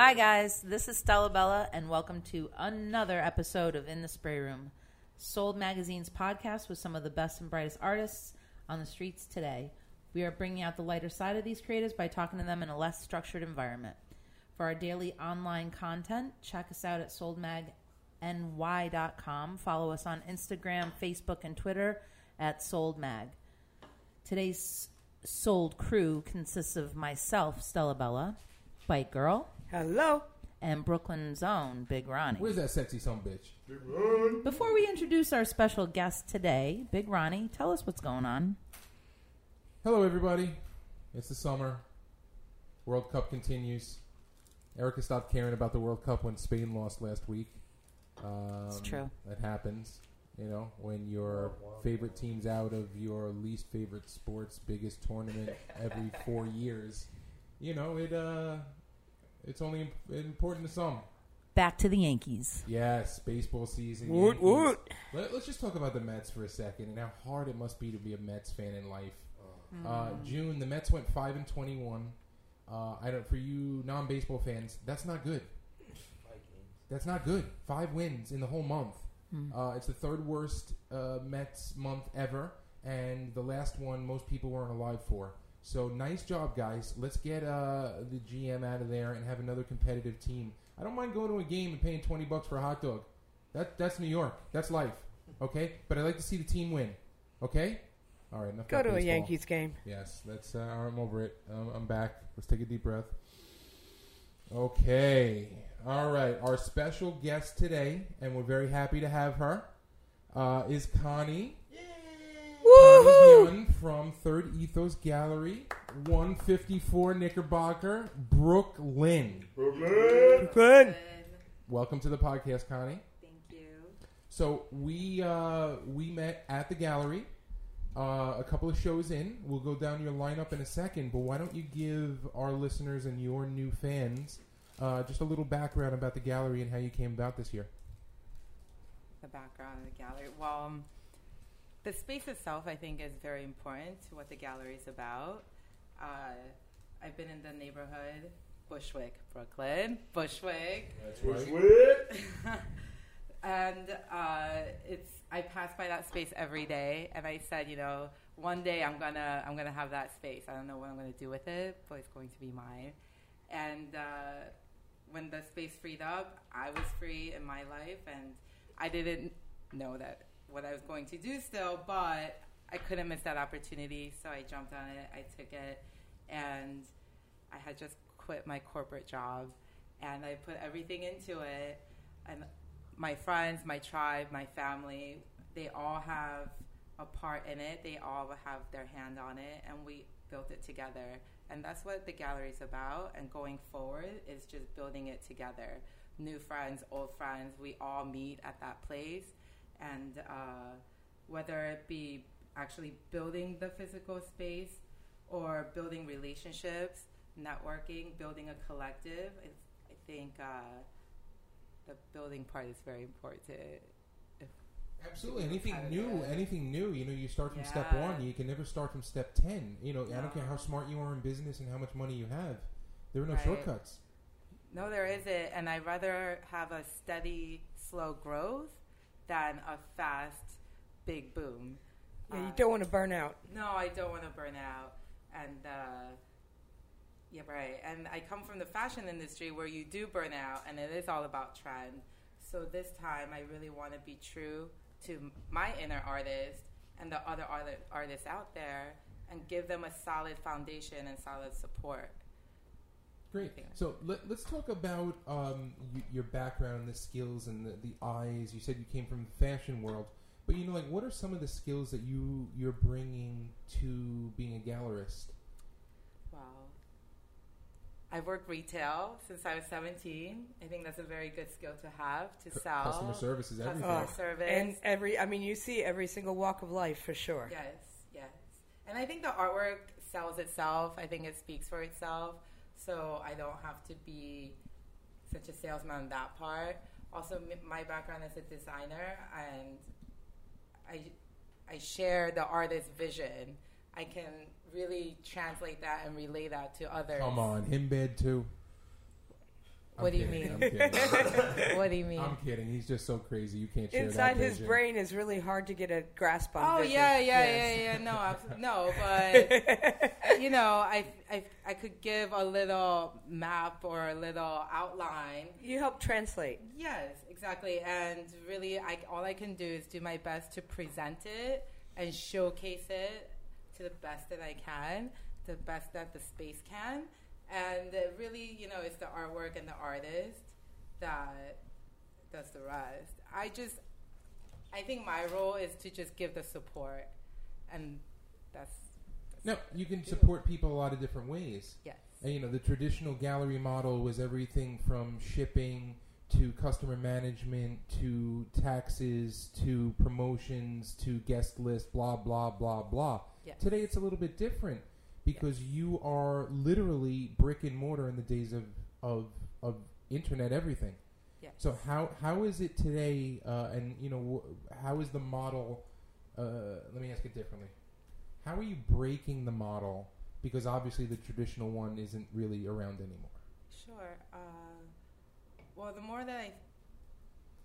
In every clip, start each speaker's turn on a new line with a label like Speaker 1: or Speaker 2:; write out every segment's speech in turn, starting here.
Speaker 1: Hi, guys. This is Stella Bella, and welcome to another episode of In the Spray Room, Sold Magazine's podcast with some of the best and brightest artists on the streets today. We are bringing out the lighter side of these creatives by talking to them in a less structured environment. For our daily online content, check us out at soldmagny.com. Follow us on Instagram, Facebook, and Twitter at soldmag. Today's sold crew consists of myself, Stella Bella, Bite Girl,
Speaker 2: Hello.
Speaker 1: and Brooklyn's own Big Ronnie.
Speaker 3: Where's that sexy son bitch?
Speaker 1: Before we introduce our special guest today, Big Ronnie, tell us what's going on.
Speaker 3: Hello, everybody. It's the summer. World Cup continues. Erica stopped caring about the World Cup when Spain lost last week. Um,
Speaker 1: It's true.
Speaker 3: That happens. You know, when your favorite team's out of your least favorite sport's biggest tournament every four years, you know it. uh It's only important to some.
Speaker 1: Back to the Yankees.
Speaker 3: Yes, baseball season.
Speaker 2: Woot woot.
Speaker 3: Let, us just talk about the Mets for a second and how hard it must be to be a Mets fan in life. Uh, June, the Mets went five and twenty-one. Uh, I don't. For you non-baseball fans, that's not good. That's not good. Five wins in the whole month. Uh, it's the third worst uh, Mets month ever, and the last one most people weren't alive for. So nice job, guys. Let's get uh, the GM out of there and have another competitive team. I don't mind going to a game and paying twenty bucks for a hot dog. That that's New York. That's life. Okay, but I like to see the team win. Okay. All right. Enough
Speaker 2: Go to a. Yankees game.
Speaker 3: Yes, that's. Uh, I'm over it. Um, I'm back. Let's take a deep breath. Okay. All right. Our special guest today, and we're very happy to have her, uh, is Connie. Connie
Speaker 2: Woohoo!
Speaker 3: From Third Ethos Gallery, 154 Knickerbocker, Brooklyn.
Speaker 2: Good.
Speaker 3: Welcome to the podcast, Connie.
Speaker 1: Thank you.
Speaker 3: So we uh, we met at the gallery uh, a couple of shows in. We'll go down your lineup in a second, but why don't you give our listeners and your new fans uh, just a little background about the gallery and how you came about this year?
Speaker 4: the background of the gallery. Well, um, the space itself, I think, is very important to what the gallery is about. Uh, I've been in the neighborhood, Bushwick, Brooklyn, Bushwick,
Speaker 3: That's right.
Speaker 4: and uh, it's. I pass by that space every day, and I said, you know, one day I'm gonna, I'm gonna have that space. I don't know what I'm gonna do with it, but it's going to be mine. And uh, when the space freed up, I was free in my life, and I didn't know that what I was going to do still, but I couldn't miss that opportunity, so I jumped on it. I took it, and I had just quit my corporate job, and I put everything into it. And my friends, my tribe, my family, they all have a part in it. They all have their hand on it, and we built it together. And that's what the gallery is about. And going forward is just building it together. New friends, old friends, we all meet at that place. And uh, whether it be actually building the physical space or building relationships, networking, building a collective, it's, I think uh, the building part is very important.
Speaker 3: Absolutely. Anything new, anything new, you know, you start from step one. You can never start from step 10. You know, I don't care how smart you are in business and how much money you have. There are no
Speaker 4: Right.
Speaker 3: shortcuts.
Speaker 4: No, there isn't, and I'd rather have a steady, slow growth than a fast, big boom.
Speaker 2: Yeah, you
Speaker 4: Uh,
Speaker 2: don't want to burn out.
Speaker 4: No, I don't want to burn out. And uh, yeah, right. And I come from the fashion industry where you do burn out, and it is all about trend. So this time, I really want to be true to my inner artist and the other art- artists out there, and give them a solid foundation and solid support.
Speaker 3: Great. So let, let's talk about um, y- your background, the skills, and the, the eyes. You said you came from the fashion world, but you know, like, what are some of the skills that you you're bringing to being a gallerist?
Speaker 4: Wow. I've worked retail since I was 17. I think that's a very good skill to have to
Speaker 3: Cu-
Speaker 4: sell.
Speaker 3: Customer service is everything.
Speaker 4: Customer
Speaker 2: Oh,
Speaker 4: service.
Speaker 2: And every, I mean, you see every single walk of life for sure.
Speaker 4: Yes, yes. And I think the artwork sells itself. I think it speaks for itself. So I don't have to be such a salesman on that part. Also, my background as a designer, and I, I share the artist's vision. I can really translate that and relay that to others.
Speaker 3: Come on, Himbad too. I'm
Speaker 4: What do you
Speaker 3: kidding,
Speaker 4: mean?
Speaker 3: I'm kidding.
Speaker 4: what do you mean?
Speaker 3: I'm kidding. He's just so crazy. You can't share
Speaker 2: Inside
Speaker 3: that
Speaker 2: his
Speaker 3: vision.
Speaker 2: brain is really hard to get a grasp on.
Speaker 4: Oh
Speaker 2: vision.
Speaker 4: yeah, yeah,
Speaker 2: Yes.
Speaker 4: yeah, yeah. No, abs- no, but you know, I, I, I could give a little map or a little outline.
Speaker 2: You help translate.
Speaker 4: Yes, exactly. And really, I, all I can do is do my best to present it and showcase it to the best that I can, the best that the space can. And really, you know, it's the artwork and the artist that does the rest. I just, I think my role is to just give the support, and that's, that's
Speaker 3: No, you can support people a lot of different ways.
Speaker 4: yes,
Speaker 3: And you know, the traditional gallery model was everything from shipping to customer management to taxes to promotions to guest list, blah blah blah blah.
Speaker 4: yes.
Speaker 3: Today it's a little bit different because you are literally brick and mortar in the days of of, of internet everything.
Speaker 4: Yes.
Speaker 3: So how how is it today? Uh, and you know, wh- how is the model? Uh, let me ask it differently. How are you breaking the model? Because obviously the traditional one isn't really around anymore.
Speaker 4: Sure. Uh, well, the more that I,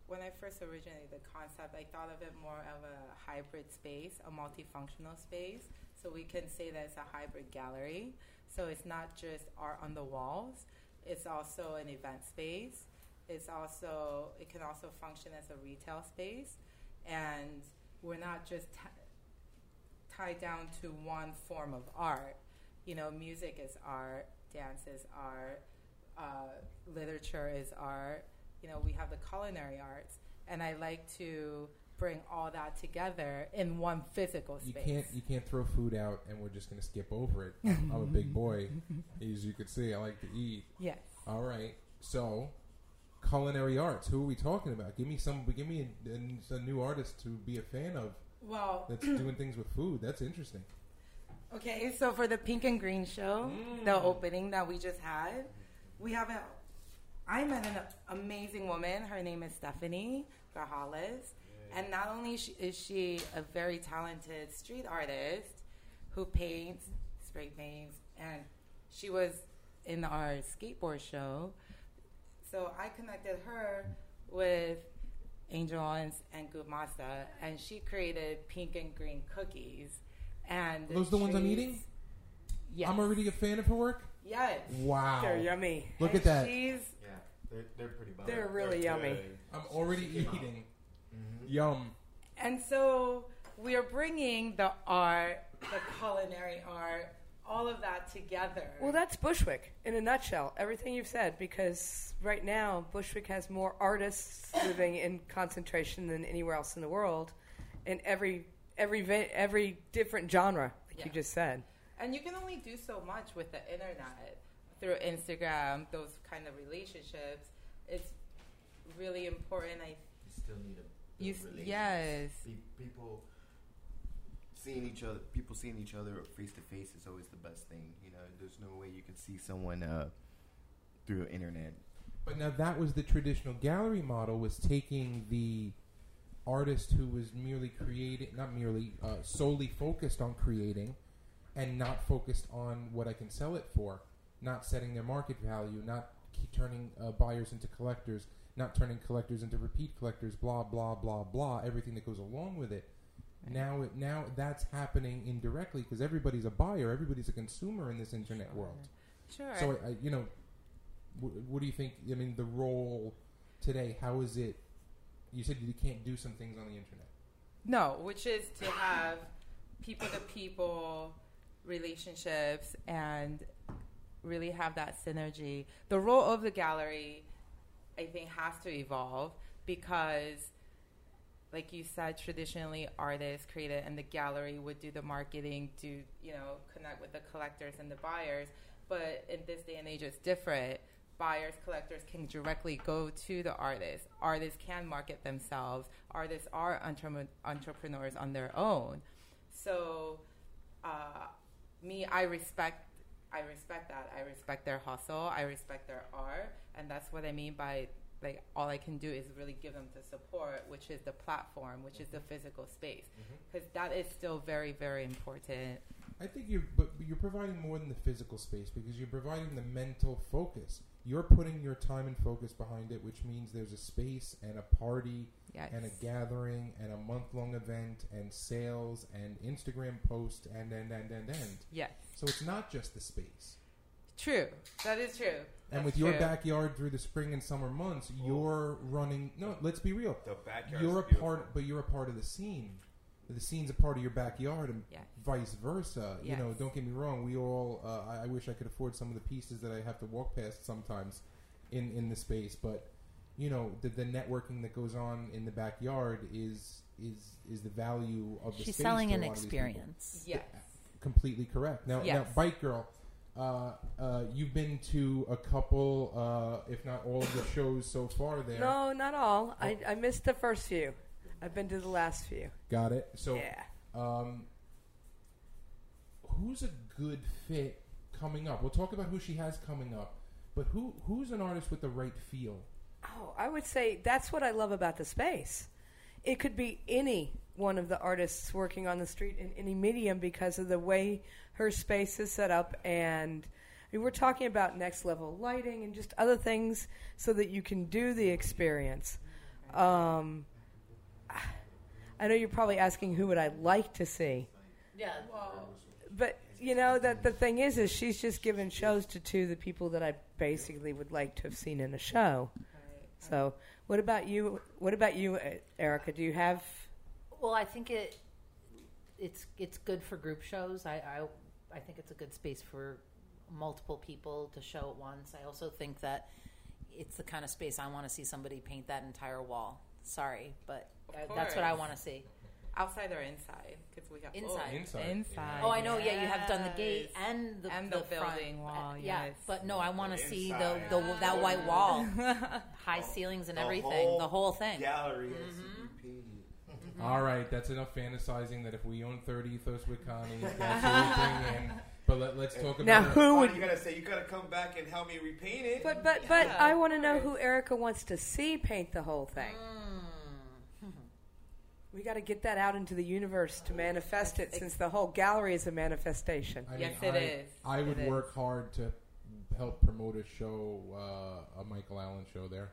Speaker 4: when I first originated the concept, I thought of it more of a hybrid space, a multifunctional space. So we can say that it's a hybrid gallery. So it's not just art on the walls. It's also an event space. It's also it can also function as a retail space, and we're not just t- tied down to one form of art. You know, music is art, dance is art, uh, literature is art. You know, we have the culinary arts, and I like to bring all that together in one physical space.
Speaker 3: You can't you can't throw food out and we're just going to skip over it. I'm a big boy, as you can see. I like to eat.
Speaker 4: yes.
Speaker 3: All right, so culinary arts. Who are we talking about? Give me some. Give me a, a, new artist to be a fan of
Speaker 4: Well,
Speaker 3: that's doing things with food. That's interesting.
Speaker 4: Okay, so for the Pink and Green show, mm. the opening that we just had, we have a. I met an amazing woman. Her name is Stephanie Grajales. And not only is she a very talented street artist who paints, spray paints, and she was in our skateboard show. So I connected her with Angel Owens and Good Masa, and she created pink and green cookies. And
Speaker 3: Are those the ones I'm eating?
Speaker 4: Yes.
Speaker 3: I'm already a fan of her work.
Speaker 4: Yes.
Speaker 3: Wow.
Speaker 2: They're yummy.
Speaker 3: Look
Speaker 4: And
Speaker 3: at that.
Speaker 4: She's
Speaker 5: Yeah, they're, they're pretty bomb.
Speaker 2: They're really yummy.
Speaker 5: good.
Speaker 3: I'm already eating. Mm-hmm. Yum.
Speaker 4: and so we are bringing the art, the culinary art, all of that together.
Speaker 2: Well, that's Bushwick in a nutshell. Everything you've said, because right now Bushwick has more artists living in concentration than anywhere else in the world, in every every every different genre, like you just said.
Speaker 4: And you can only do so much with the internet through Instagram, those kind of relationships. It's really important. I
Speaker 5: You still need a
Speaker 4: You
Speaker 5: build
Speaker 4: s-
Speaker 5: relations.
Speaker 4: yes.
Speaker 5: Pe- people seeing each other, people seeing each other face to face is always the best thing. You know, there's no way you can see someone uh, through internet.
Speaker 3: But now that was the traditional gallery model was taking the artist who was merely creating, not merely, uh, solely focused on creating and not focused on what I can sell it for, not setting their market value, not keep turning uh, buyers into collectors, not turning collectors into repeat collectors, blah, blah, blah, blah, everything that goes along with it. Now, it, now that's happening indirectly because everybody's a buyer, everybody's a consumer in this internet world.
Speaker 4: sure.
Speaker 3: So, I, you know, wh- what do you think? I mean, the role today. How is it? You said you can't do some things on the internet.
Speaker 4: No, which is to have people to people relationships and really have that synergy. The role of the gallery, I think, has to evolve because, like you said, traditionally artists created and the gallery would do the marketing to, you know, connect with the collectors and the buyers. But in this day and age, it's different. Buyers, collectors can directly go to the artist. Artists can market themselves. Artists are entre- entrepreneurs on their own. So, uh, me, I respect. I respect that. I respect their hustle. I respect their art, and that's what I mean by like all I can do is really give them the support, which is the platform, which is the mm-hmm. physical space, mm-hmm. because is still very, very important.
Speaker 3: I think you're, but you're providing more than the physical space because you're providing the mental focus. you're putting your time and focus behind it, which means there's a space and a party
Speaker 4: Yes.
Speaker 3: and a gathering and a month long event and sales and Instagram post and and and and and.
Speaker 4: Yes.
Speaker 3: So it's not just the space.
Speaker 4: True. That is true.
Speaker 3: And
Speaker 4: That's
Speaker 3: with your
Speaker 4: true.
Speaker 3: backyard through the spring and summer months, you're running. No, let's be real.
Speaker 6: The backyard.
Speaker 3: You're a part, but you're a part of the scene. The scene's a part of your backyard, and
Speaker 4: Yes.
Speaker 3: vice versa. You know, don't get me wrong. We all. Uh, I, I wish I could afford some of the pieces that I have to walk past sometimes in in the space, but you know, the, the networking that goes on in the backyard is is is the value of the
Speaker 1: She's
Speaker 3: space
Speaker 1: selling
Speaker 3: to a
Speaker 1: an
Speaker 3: lot of these people.
Speaker 1: experience.
Speaker 4: Yes.
Speaker 3: Completely correct. Now, now, Bike Girl, uh, uh, you've been to a couple, uh, if not all of the shows so far. There,
Speaker 2: No, not all. I, I missed the first few. I've been to the last few.
Speaker 3: got it. So,
Speaker 2: yeah.
Speaker 3: um, who's a good fit coming up? We'll talk about who she has coming up, but who who's an artist with the right feel?
Speaker 2: Oh, I would say that's what I love about the space. It could be any one of the artists working on the street in any medium because of the way her space is set up and I mean, we're talking about next level lighting and just other things so that you can do the experience. Um, I know you're probably asking who would I like to see,
Speaker 1: Yeah.
Speaker 2: but you know that the thing is, is she's just given shows to two of the people that I basically would like to have seen in a show. So, what about you? What about you, Erica? Do you have?
Speaker 1: Well, I think it it's it's good for group shows. I, I I think it's a good space for multiple people to show at once. I also think that it's the kind of space I want to see somebody paint that entire wall. Sorry, but
Speaker 4: Of
Speaker 1: uh, that's what I want to see.
Speaker 4: Outside or inside? Because we have
Speaker 1: Inside.
Speaker 3: Oh, inside.
Speaker 4: Inside.
Speaker 1: Oh, I know. Yeah, you have done the gate and the
Speaker 4: And
Speaker 1: the,
Speaker 4: the
Speaker 1: front.
Speaker 4: building wall,
Speaker 1: Uh, Yeah,
Speaker 4: yes.
Speaker 1: but no, I want to see the, the that white wall, high ceilings and everything, the whole thing.
Speaker 6: Gallery has
Speaker 1: Mm-hmm.
Speaker 6: to be painted.
Speaker 3: All right, that's enough fantasizing that if we own Third Ethos with Connie, that's what we bring in. But let, let's talk about
Speaker 2: Now,
Speaker 3: her.
Speaker 2: who
Speaker 6: Oh,
Speaker 2: would?
Speaker 6: you gotta say you gotta come back and help me repaint it.
Speaker 2: But but but
Speaker 4: Yeah,
Speaker 2: I want to know who Erica wants to see paint the whole thing.
Speaker 1: Mm.
Speaker 2: We got to get that out into the universe to manifest it, since the whole gallery is a manifestation.
Speaker 3: I
Speaker 4: Yes,
Speaker 3: mean,
Speaker 4: it
Speaker 3: I,
Speaker 4: is.
Speaker 3: I would
Speaker 4: It is.
Speaker 3: work hard to help promote a show, uh, a Michael Alan show there.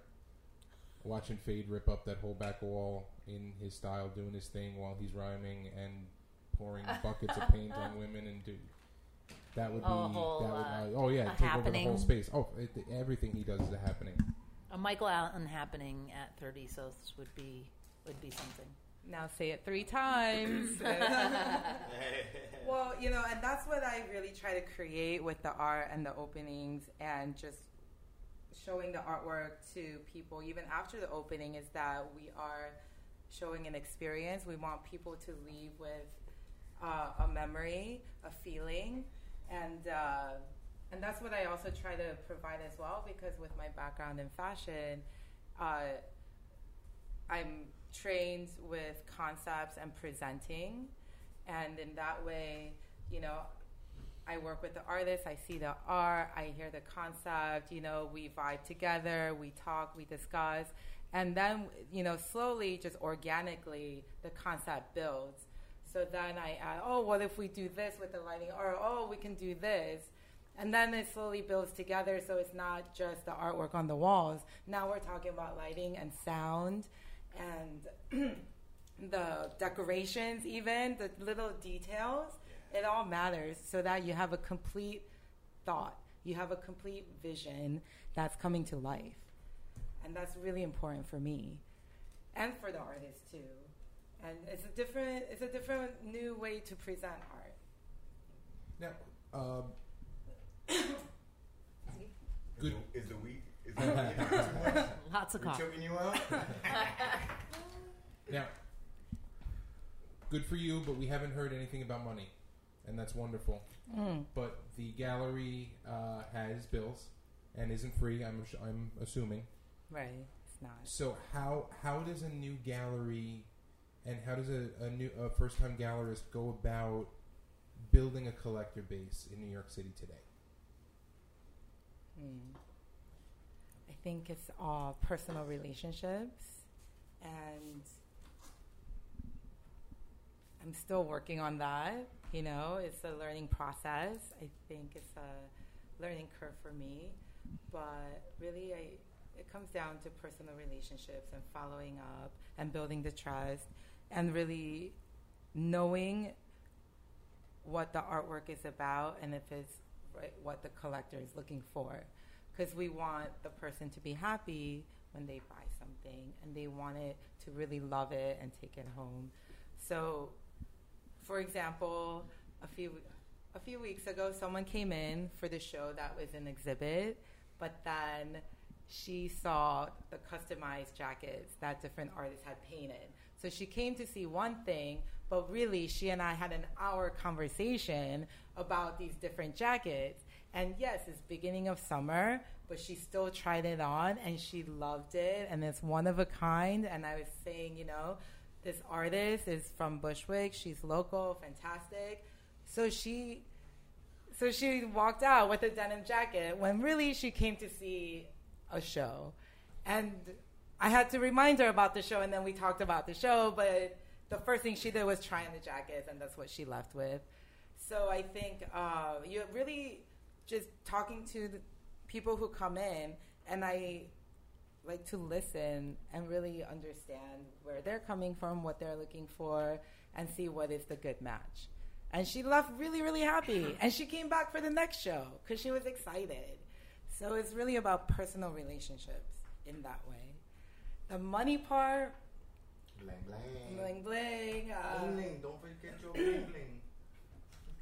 Speaker 3: Watching Fade rip up that whole back wall in his style, doing his thing while he's rhyming and pouring buckets of paint on women and do. That would be.
Speaker 1: Oh, whole,
Speaker 3: that would,
Speaker 1: uh,
Speaker 3: oh yeah,
Speaker 1: a
Speaker 3: take over the whole space. Oh, it, everything he does is a happening.
Speaker 1: A Michael Alan happening at Third Ethos would be would be something.
Speaker 4: Now say it three times. well, you know, and that's what I really try to create with the art and the openings and just showing the artwork to people even after the opening is that we are showing an experience. We want people to leave with uh, a memory, a feeling, and uh, and that's what I also try to provide as well because with my background in fashion, uh, I'm trained with concepts and presenting, and in that way, you know, I work with the artist. I see the art. I hear the concept. You know, we vibe together. We talk. We discuss, and then you know, slowly, just organically, the concept builds. So then I add, oh, what if we do this with the lighting, or oh, we can do this. And then it slowly builds together, so it's not just the artwork on the walls. Now we're talking about lighting and sound, and the decorations, even the little details. It all matters, so that you have a complete thought, you have a complete vision that's coming to life, and that's really important for me, and for the artist too. And it's a different, it's a different new way to present art.
Speaker 3: Now, um, Good.
Speaker 6: is the weed? Is the weed too much?
Speaker 1: Lots of
Speaker 6: We
Speaker 1: coffee.
Speaker 6: choking you out?
Speaker 3: Now, good for you, but we haven't heard anything about money, and that's wonderful.
Speaker 4: Mm.
Speaker 3: But the gallery uh, has bills and isn't free. I'm I'm assuming.
Speaker 4: Right, it's not.
Speaker 3: So how how does a new gallery and how does a, a new a first time gallerist go about building a collector base in New York City today?
Speaker 4: Mm. Think it's all personal relationships, and I'm still working on that. You know, it's a learning process. I think it's a learning curve for me, but really, I it comes down to personal relationships and following up and building the trust and really knowing what the artwork is about and if it's right, what the collector is looking for because we want the person to be happy when they buy something and they want it to really love it and take it home so for example a few a few weeks ago someone came in for the show that was an exhibit but then she saw the customized jackets that different artists had painted. So she came to see one thing, but really she and I had an hour conversation about these different jackets. And yes, it's beginning of summer, but she still tried it on and she loved it and it's one of a kind. And I was saying, you know, this artist is from Bushwick. She's local, fantastic. So she so she walked out with a denim jacket when really she came to see a show. And I had to remind her about the show, and then we talked about the show. But the first thing she did was try on the jackets, and that's what she left with. So I think uh, you're really just talking to the people who come in, and I like to listen and really understand where they're coming from, what they're looking for, and see what is the good match. And she left really, really happy. And she came back for the next show because she was excited. So it's really about personal relationships in that way. The money part,
Speaker 5: Bling bling.
Speaker 4: bling bling. Uh,
Speaker 5: Bling bling. Don't forget your bling bling.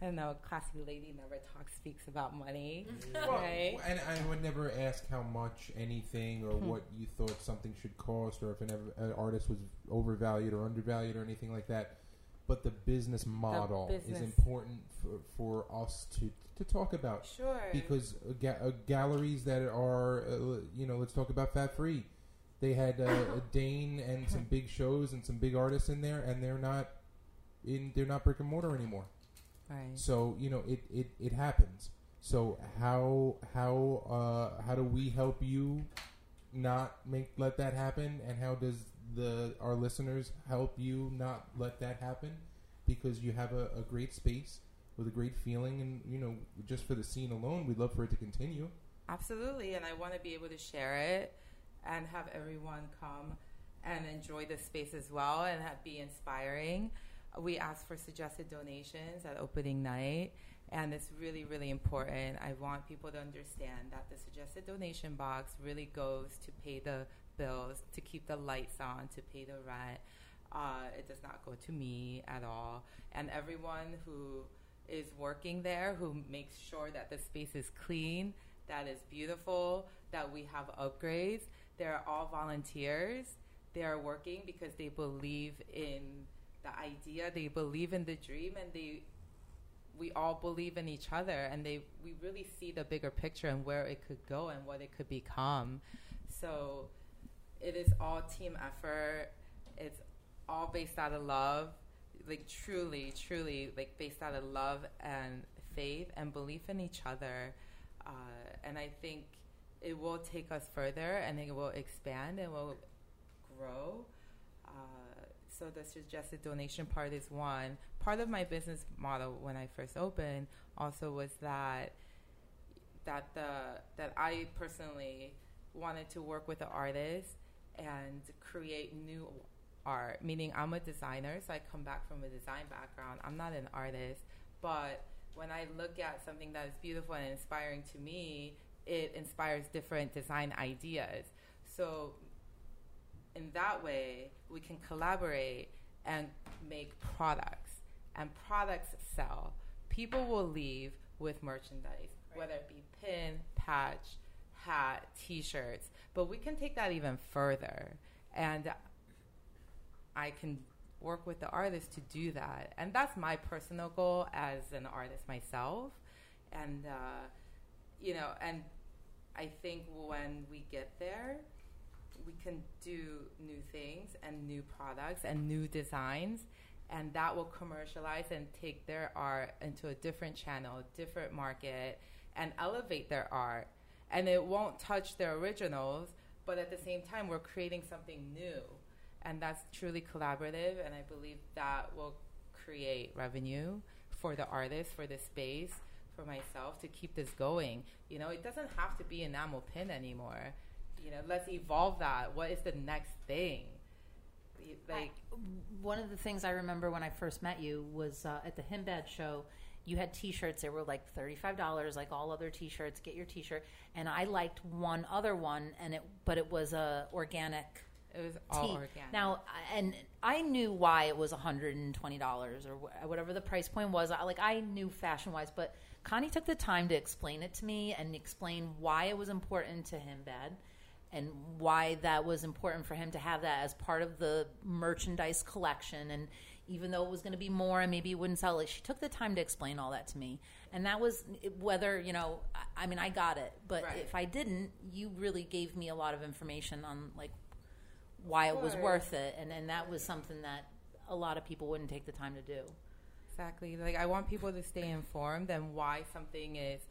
Speaker 4: I know, a classy lady never talks, speaks about money,
Speaker 3: Well,
Speaker 4: right?
Speaker 3: And I would never ask how much anything or
Speaker 4: Hmm.
Speaker 3: what you thought something should cost or if an, an artist was overvalued or undervalued or anything like that. But the business model is
Speaker 4: business.
Speaker 3: important for, for us to, to talk about.
Speaker 4: Sure.
Speaker 3: because uh, ga- uh, galleries that are uh, you know let's talk about fat free they had uh, a dane and some big shows and some big artists in there and they're not in they're not brick and mortar anymore
Speaker 4: right.
Speaker 3: so you know it it, it happens. So how how uh, how do we help you not make let that happen? And how does the our listeners help you not let that happen? Because you have a, a great space with a great feeling. And you know just for the scene alone we'd love for it to continue.
Speaker 4: Absolutely, and I want to be able to share it and have everyone come and enjoy the space as well and have, be inspiring. We ask for suggested donations at opening night, and it's really, really important. I want people to understand that the suggested donation box really goes to pay the bills, to keep the lights on, to pay the rent. Uh, it does not go to me at all. And everyone who is working there, who makes sure that the space is clean, that is beautiful, that we have upgrades. They're all volunteers. They are working because they believe in the idea, they believe in the dream, and they we all believe in each other and they we really see the bigger picture and where it could go and what it could become. So it is all team effort. It's all based out of love. Like truly, truly like based out of love and faith and belief in each other. Uh, and I think it will take us further and it will expand and will grow. So the suggested donation part is one. Part of my business model when I first opened also was that that the that I personally wanted to work with the artists and create new art. Meaning, I'm a designer, so I come back from a design background. I'm not an artist, but when I look at something that is beautiful and inspiring to me, it inspires different design ideas. So, in that way, we can collaborate and make products, and products sell. People will leave with merchandise, whether it be pin, patch, hat, T-shirts. But we can take that even further, and I can work with the artist to do that. And that's my personal goal as an artist myself. And, uh, you know, and I think when we get there, we can do new things and new products and new designs. And that will commercialize and take their art into a different channel, different market, and elevate their art. And it won't touch their originals, but at the same time, we're creating something new and that's truly collaborative and i believe that will create revenue for the artist for the space for myself to keep this going. You know, it doesn't have to be enamel pin anymore. You know, let's evolve that. What is the next thing? Like,
Speaker 1: One of the things I remember when I first met you was uh, at the Himbad show. You had T-shirts. They were like thirty-five dollars, like all other T-shirts. Get your T-shirt, and I liked one other one, and it, but it was a organic
Speaker 4: it was all
Speaker 1: tea.
Speaker 4: organic.
Speaker 1: Now, and I knew why it was one hundred and twenty dollars or whatever the price point was. I, like I knew fashion wise, but Connie took the time to explain it to me and explain why it was important to him, bad, and why that was important for him to have that as part of the merchandise collection. And even though it was going to be more and maybe it wouldn't sell, like she took the time to explain all that to me. And that was whether you know. I- I mean, I got it, but
Speaker 4: Right.
Speaker 1: if I didn't, you really gave me a lot of information on like why it was worth it, and and that was something that a lot of people wouldn't take the time to do.
Speaker 4: Exactly. Like I want people to stay informed and why something is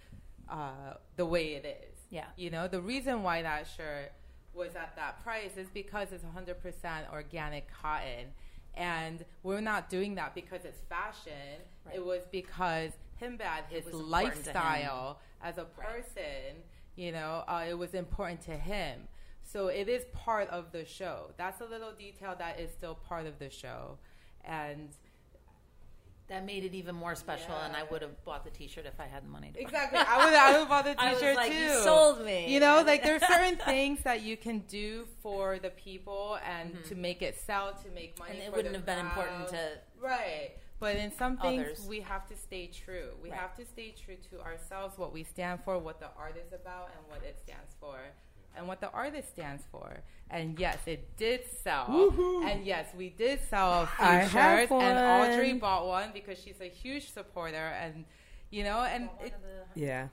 Speaker 4: uh, the way it is.
Speaker 1: Yeah.
Speaker 4: You know, the reason why that shirt was at that price is because it's 100% organic cotton. And we're not doing that because it's fashion.
Speaker 1: Right.
Speaker 4: It was because Himbad, his
Speaker 1: was important to him.
Speaker 4: lifestyle as a person, you know, uh, it was important to him. So it is part of the show. That's a little detail that is still part of the show. And
Speaker 1: That made it even more special, and I would have bought the T-shirt if I had the money. To buy it.
Speaker 4: Exactly. I would I would bought the t-shirt
Speaker 1: like,
Speaker 4: too.
Speaker 1: you sold me.
Speaker 4: You know, like there's certain things that you can do for the people and to make it sell to make money.
Speaker 1: Mm-hmm. and it wouldn't have been important to.
Speaker 4: Right. But in some things,
Speaker 1: Others.
Speaker 4: we have to stay true. We
Speaker 1: Right.
Speaker 4: have to stay true to ourselves, what we stand for, what the art is about, and what it stands for, and what the artist stands for. And yes, it did sell. And yes, we did sell a few
Speaker 2: I have
Speaker 4: shirts. And Audrey bought one because she's a huge supporter. And, you know, and it,
Speaker 2: Yeah.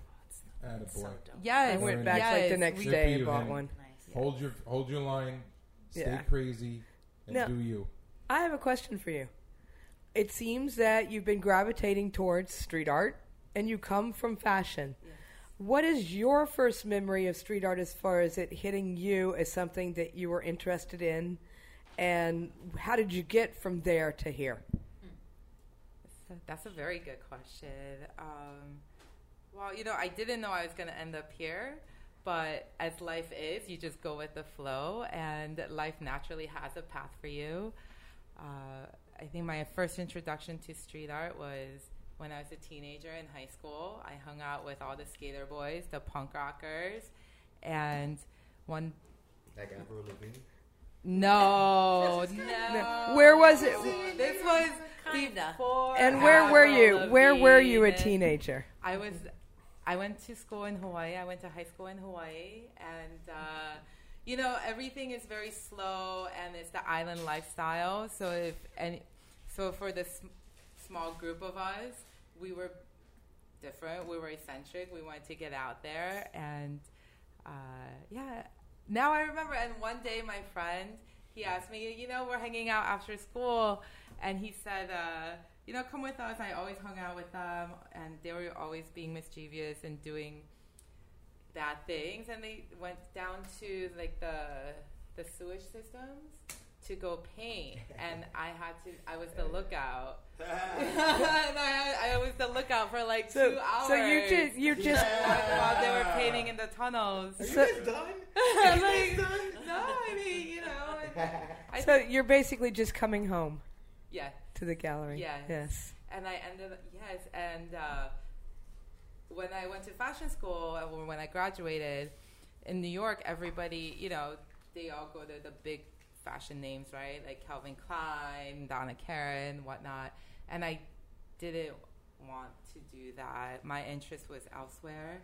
Speaker 3: Attaboy.
Speaker 1: So dope.
Speaker 4: yes.
Speaker 2: I went back
Speaker 4: yes,
Speaker 2: like the next
Speaker 4: we-
Speaker 2: day and bought
Speaker 3: man.
Speaker 2: one.
Speaker 1: Nice.
Speaker 3: Hold your hold your line. Stay
Speaker 2: Yeah.
Speaker 3: crazy and
Speaker 2: No.
Speaker 3: do you.
Speaker 2: I have a question for you. It seems that you've been gravitating towards street art and you come from fashion. What is your first memory of street art as far as it hitting you as something that you were interested in? And how did you get from there to here?
Speaker 4: That's a very good question. Um, well, you know, I didn't know I was going to end up here, but as life is, you just go with the flow, and life naturally has a path for you. Uh, I think my first introduction to street art was when I was a teenager in high school. I hung out with all the skater boys, the punk rockers, and one.
Speaker 5: Like Avril Lavigne.
Speaker 4: No, no.
Speaker 2: Where was it?
Speaker 4: This was
Speaker 1: Kinda.
Speaker 4: before.
Speaker 2: And where were you?
Speaker 4: Avril
Speaker 2: Where were you a
Speaker 4: Lavigne.
Speaker 2: teenager?
Speaker 4: I was. I went to school in Hawaii. I went to high school in Hawaii, and uh, you know everything is very slow, and it's the island lifestyle. So if and so for this small group of us, we were different. We were eccentric. We wanted to get out there, and uh, yeah. Now I remember. And one day, my friend he asked me, you know, we're hanging out after school, and he said, uh, you know, come with us. I always hung out with them, and they were always being mischievous and doing bad things. And they went down to like the the sewage systems to go paint, and I had to. I was the lookout. I, I was the lookout for like two
Speaker 2: So,
Speaker 4: hours.
Speaker 2: so you just you just
Speaker 4: while they were painting in the tunnels.
Speaker 2: so,
Speaker 5: done?
Speaker 4: I'm like, no, I mean, you know, I,
Speaker 2: so you're basically just coming home
Speaker 4: yeah.
Speaker 2: to the gallery.
Speaker 4: Yes.
Speaker 2: Yes.
Speaker 4: And I ended up, yes. And uh, when I went to fashion school, uh, or when I graduated in New York, everybody, you know, they all go to the big fashion names, right? Like Calvin Klein, Donna Karan, whatnot. And I didn't want to do that. My interest was elsewhere.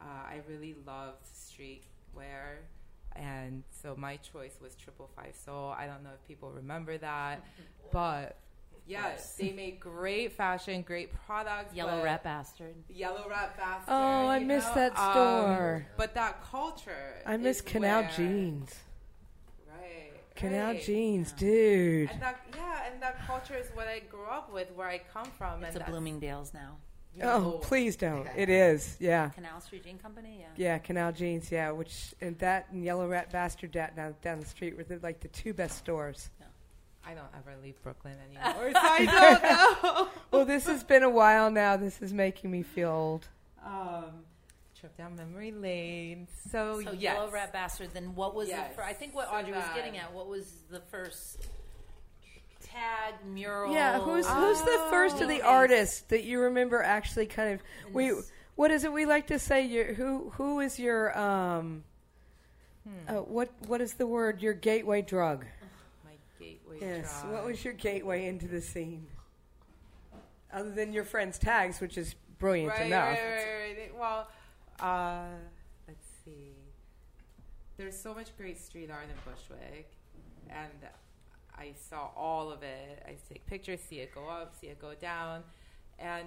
Speaker 4: Uh, I really loved streetwear. And so my choice was Triple Five Soul. I don't know if people remember that, but yes, they make great fashion, great products.
Speaker 1: Yellow
Speaker 4: but-
Speaker 1: rat bastard.
Speaker 4: Yellow Rat Bastard.
Speaker 2: Oh, I miss
Speaker 4: know?
Speaker 2: that
Speaker 4: Um,
Speaker 2: store.
Speaker 4: but that culture.
Speaker 2: I miss
Speaker 4: is
Speaker 2: Canal
Speaker 4: where-
Speaker 2: jeans.
Speaker 4: Right.
Speaker 2: Canal
Speaker 4: right.
Speaker 2: jeans,
Speaker 1: Yeah.
Speaker 2: dude.
Speaker 4: And that, yeah, and that culture is what I grew up with, where I come from.
Speaker 1: It's
Speaker 4: and
Speaker 1: a Bloomingdale's now.
Speaker 2: Oh, please don't. It is. Yeah.
Speaker 1: Canal Street Jean Company. Yeah.
Speaker 2: Yeah, Canal Jeans, yeah, which and that and Yellow Rat Bastard down down, down the street were the, like the two best stores.
Speaker 4: I don't ever leave Brooklyn anymore, so I don't know.
Speaker 2: Well, this has been a while now. This is making me feel old.
Speaker 4: um, trip down memory lane. So,
Speaker 1: So
Speaker 4: yes.
Speaker 1: Yellow Rat Bastard. Then what was
Speaker 4: Yes.
Speaker 1: the? Fir- I think what
Speaker 4: So
Speaker 1: Audrey was getting at. What was the first tag mural?
Speaker 2: Yeah, who's who's the first of the
Speaker 1: Oh.
Speaker 2: artists that you remember actually kind of
Speaker 1: And
Speaker 2: we
Speaker 1: this-
Speaker 2: what is it we like to say your who who is your um
Speaker 4: Hmm.
Speaker 2: uh, what what is the word your gateway drug?
Speaker 4: My gateway
Speaker 2: Yes,
Speaker 4: drug.
Speaker 2: what was your gateway into the scene? Other than your friend's tags, which is brilliant
Speaker 4: right,
Speaker 2: enough.
Speaker 4: Right, right, right. Well, uh, let's see. There's so much great street art in Bushwick, and I saw all of it. I take pictures, see it go up, see it go down, and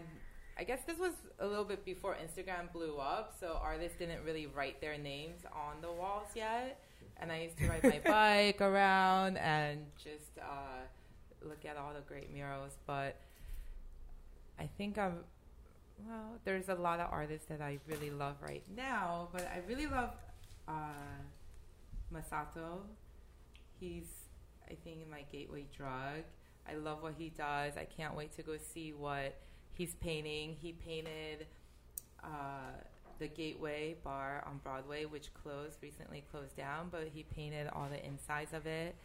Speaker 4: I guess this was a little bit before Instagram blew up, so artists didn't really write their names on the walls yet. And I used to ride my bike around and just uh, look at all the great murals. But I think I'm well, there's a lot of artists that I really love right now, but I really love uh, Masato. He's, I think, my gateway drug. I love what he does. I can't wait to go see what he's painting. He painted uh, the Gateway Bar on Broadway, which closed recently, closed down, but he painted all the insides of it,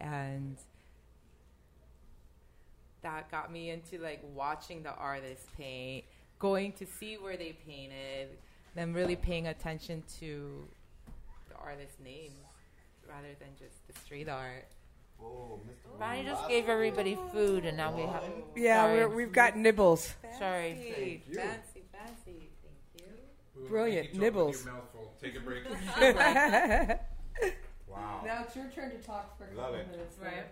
Speaker 4: and that got me into like watching the artists paint, going to see where they painted, then really paying attention to the artist's names rather than just the street art.
Speaker 5: Oh, Mr.
Speaker 1: Ronnie just gave everybody food, and now we have.
Speaker 2: Yeah,
Speaker 1: Sorry.
Speaker 2: we're, we've got nibbles.
Speaker 1: Sorry.
Speaker 4: Fancy,
Speaker 5: Thank you.
Speaker 4: fancy, fancy. Thank you.
Speaker 2: Brilliant. Nibbles.
Speaker 3: Take a break.
Speaker 6: Wow.
Speaker 2: Now it's your turn to talk for a
Speaker 6: Love
Speaker 2: couple
Speaker 6: it.
Speaker 2: minutes.
Speaker 4: Right.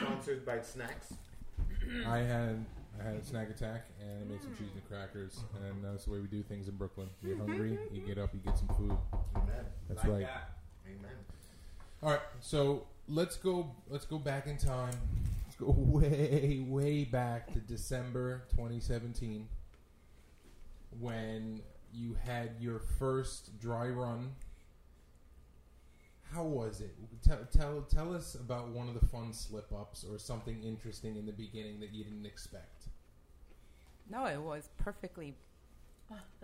Speaker 6: Sponsored by Snacks.
Speaker 3: I had I had a mm-hmm. snack attack and I made some cheese and crackers, mm-hmm. and that's the way we do things in Brooklyn. You're mm-hmm. hungry, you get up, you get some food.
Speaker 5: Amen.
Speaker 3: That's
Speaker 6: like
Speaker 3: right.
Speaker 6: That.
Speaker 5: Amen.
Speaker 3: All right, so let's go. Let's go back in time. Let's go way, way back to December 2017, when you had your first dry run. How was it? Tell, tell, tell us about one of the fun slip ups or something interesting in the beginning that you didn't expect.
Speaker 4: No, it was perfectly.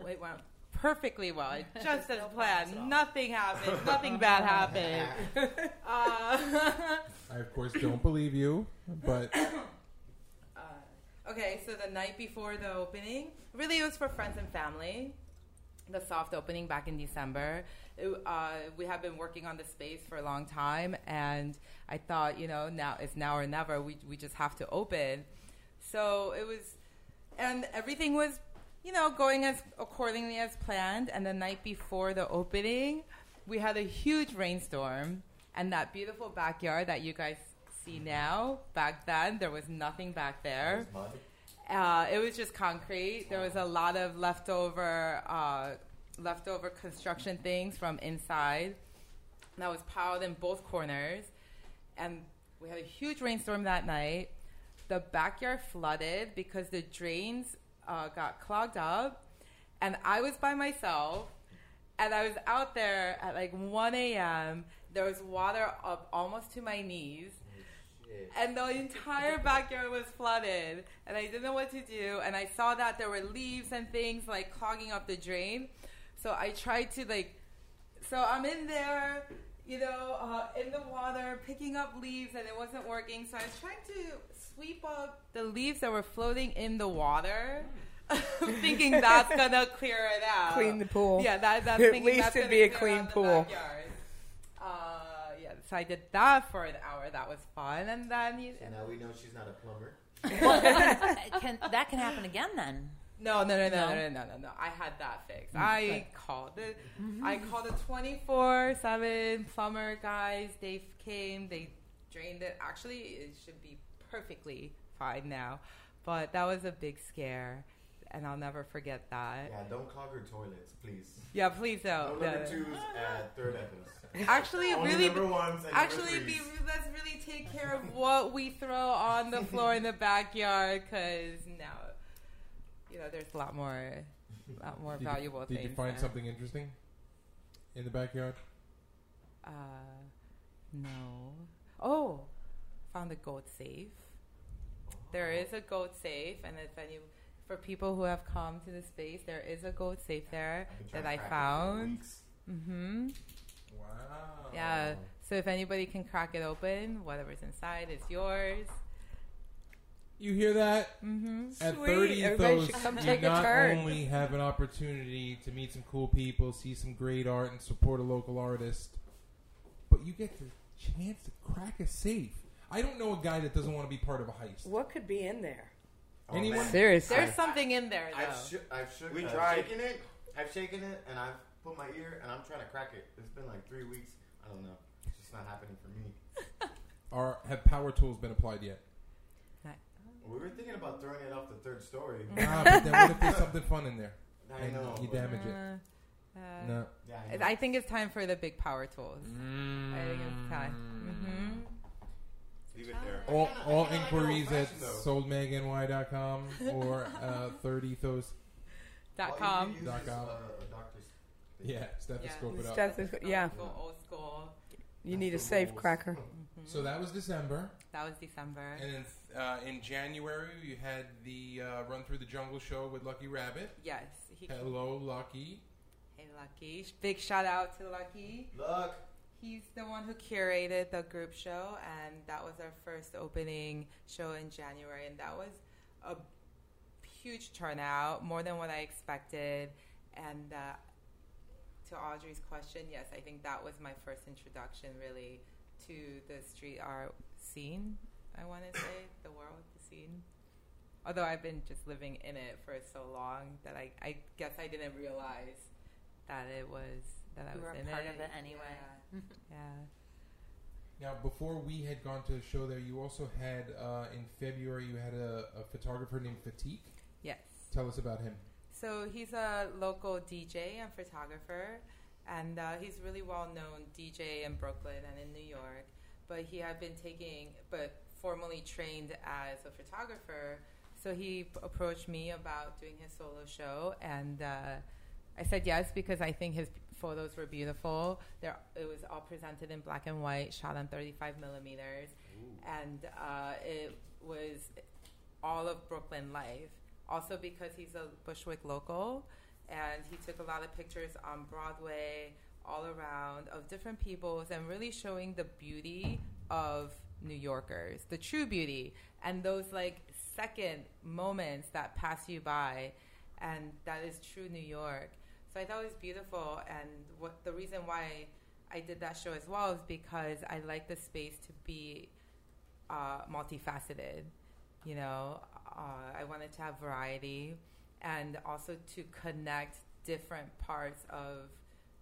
Speaker 4: Wait, went perfectly well. It Just as planned. Nothing happened. Nothing bad happened. Uh,
Speaker 3: I, of course, don't believe you, but
Speaker 4: uh, okay, so the night before the opening, really it was for friends and family. The soft opening back in December. It, uh, we have been working on the space for a long time, and I thought, you know, now it's now or never. We we just have to open. So it was, and everything was, you know, going as accordingly as planned. And the night before the opening, we had a huge rainstorm, and that beautiful backyard that you guys see now. Back then, there was nothing back there. Uh, it was just concrete. There was a lot of leftover uh, leftover construction things from inside that was piled in both corners, and we had a huge rainstorm that night. The backyard flooded because the drains uh, got clogged up, and I was by myself, and I was out there at like 1 a.m. There was water up almost to my knees. And the entire backyard was flooded and i didn't know what to do. And i saw that there were leaves and things like clogging up the drain. So i tried to like so i'm in there you know uh, in the water picking up leaves and it wasn't working so i was trying to sweep up the leaves that were floating in the water thinking that's gonna clear it out
Speaker 2: Clean the pool.
Speaker 4: yeah that, that's
Speaker 2: At
Speaker 4: thinking
Speaker 2: least
Speaker 4: that's
Speaker 2: it'd be a clean pool.
Speaker 4: Uh, yeah, so I did that for an hour. That was fun, and then you,
Speaker 5: So now we know she's not a plumber.
Speaker 1: can, that can happen again then.
Speaker 4: No, no, no, no,
Speaker 1: No?
Speaker 4: no, no, no, no, no. I had that fixed.
Speaker 1: Mm,
Speaker 4: I called it. I called a twenty-four seven plumber guys. They came. They drained it. Actually, it should be perfectly fine now, but that was a big scare, and I'll never forget that.
Speaker 5: Yeah, don't clog your toilets, please.
Speaker 4: Yeah, please
Speaker 5: No
Speaker 4: don't.
Speaker 5: number
Speaker 4: No.
Speaker 5: twos at Third Ethos.
Speaker 4: Actually,
Speaker 5: Only
Speaker 4: really,
Speaker 5: number ones and
Speaker 4: Actually,
Speaker 5: number
Speaker 4: be,
Speaker 5: threes.
Speaker 4: let's really take care of what we throw on the floor in the backyard because now, you know, there's a lot more, a lot more
Speaker 3: did,
Speaker 4: valuable
Speaker 3: you, did
Speaker 4: things.
Speaker 3: you find something interesting in the backyard?
Speaker 4: Uh, no. Oh, found a goat safe. There is a goat safe, and if any for people who have come to the space, there is a goat safe there
Speaker 5: I've been trying
Speaker 4: that I
Speaker 5: crack it for
Speaker 4: found. Mm-hmm.
Speaker 3: Wow.
Speaker 4: Yeah. So if anybody can crack it open, whatever's inside is yours.
Speaker 3: You hear that?
Speaker 4: Mm-hmm.
Speaker 3: At
Speaker 2: Sweet.
Speaker 3: 30
Speaker 2: Everybody
Speaker 3: those,
Speaker 2: should come
Speaker 3: you
Speaker 2: take a
Speaker 3: not
Speaker 2: turn.
Speaker 3: only have an opportunity to meet some cool people, see some great art, and support a local artist, but you get the chance to crack a safe. I don't know a guy that doesn't want to be part of a heist.
Speaker 2: What could be in there?
Speaker 5: Oh,
Speaker 3: Anyone?
Speaker 5: man.
Speaker 2: Seriously.
Speaker 4: There's something in there though.
Speaker 5: I've, sh- I've shook,
Speaker 6: We
Speaker 5: I've
Speaker 6: tried.
Speaker 5: shaken it. I've shaken it, and I've put my ear, and I'm trying to crack it. It's been like three weeks. I don't know. It's just not happening for me.
Speaker 3: Are have power tools been applied yet?
Speaker 5: We were thinking about throwing it off the third story.
Speaker 3: ah, but then what if there's something fun in there
Speaker 5: I
Speaker 3: and
Speaker 5: know.
Speaker 3: you
Speaker 5: but-
Speaker 3: damage it?
Speaker 4: Uh, uh,
Speaker 3: No.
Speaker 5: Yeah, I know.
Speaker 4: I think it's time for the big power tools. I think it's time. Mm-hmm.
Speaker 6: Leave it there.
Speaker 3: All, all
Speaker 5: kinda like
Speaker 3: inquiries at
Speaker 5: fashioned,
Speaker 3: soldmagny.com or uh, 30 those.
Speaker 4: Dot com.
Speaker 3: Dot com.
Speaker 5: uh, a doctor's
Speaker 3: Yeah, stethoscope it up.
Speaker 2: Stethoscope- yeah.
Speaker 4: Old school, old school.
Speaker 2: You need a
Speaker 5: That's the
Speaker 2: safe
Speaker 5: rules.
Speaker 2: cracker.
Speaker 3: So that was December.
Speaker 4: That was December.
Speaker 3: And then uh, in January, you had the uh, Run Through the Jungle show with Lucky Rabbit.
Speaker 4: Yes. He,
Speaker 3: Hello, Lucky.
Speaker 4: hey, Lucky. Big shout out to Lucky.
Speaker 5: Look.
Speaker 4: He's the one who curated the group show, and that was our first opening show in January, and that was a huge turnout, more than what I expected. And uh, to Audrey's question, yes, I think that was my first introduction, really, to the street art scene. I want to say the world, the scene. Although I've been just living in it for so long that I, I guess I didn't realize that it was that I
Speaker 1: You
Speaker 4: was
Speaker 1: were a
Speaker 4: in
Speaker 1: part
Speaker 4: it.
Speaker 1: of it anyway.
Speaker 4: Yeah. yeah.
Speaker 3: Now, before we had gone to the show there, you also had, uh, in February, you had a, a photographer named Fatik.
Speaker 4: Yes.
Speaker 3: Tell us about him.
Speaker 4: So he's a local DJ and photographer, and uh, he's really well known DJ in Brooklyn and in New York. But he had been taking, but formally trained as a photographer. So he p- approached me about doing his solo show, and uh, I said yes because I think his photos were beautiful. There, it was all presented in black and white, shot on 35 millimeters, and uh, it was all of Brooklyn life. Also because he's a Bushwick local, and he took a lot of pictures on Broadway, all around of different peoples, and really showing the beauty of New Yorkers, the true beauty, and those like second moments that pass you by, and that is true New York. So I thought it was beautiful, and what the reason why I did that show as well is because I like the space to be uh, multifaceted. You know, uh, I wanted to have variety and also to connect different parts of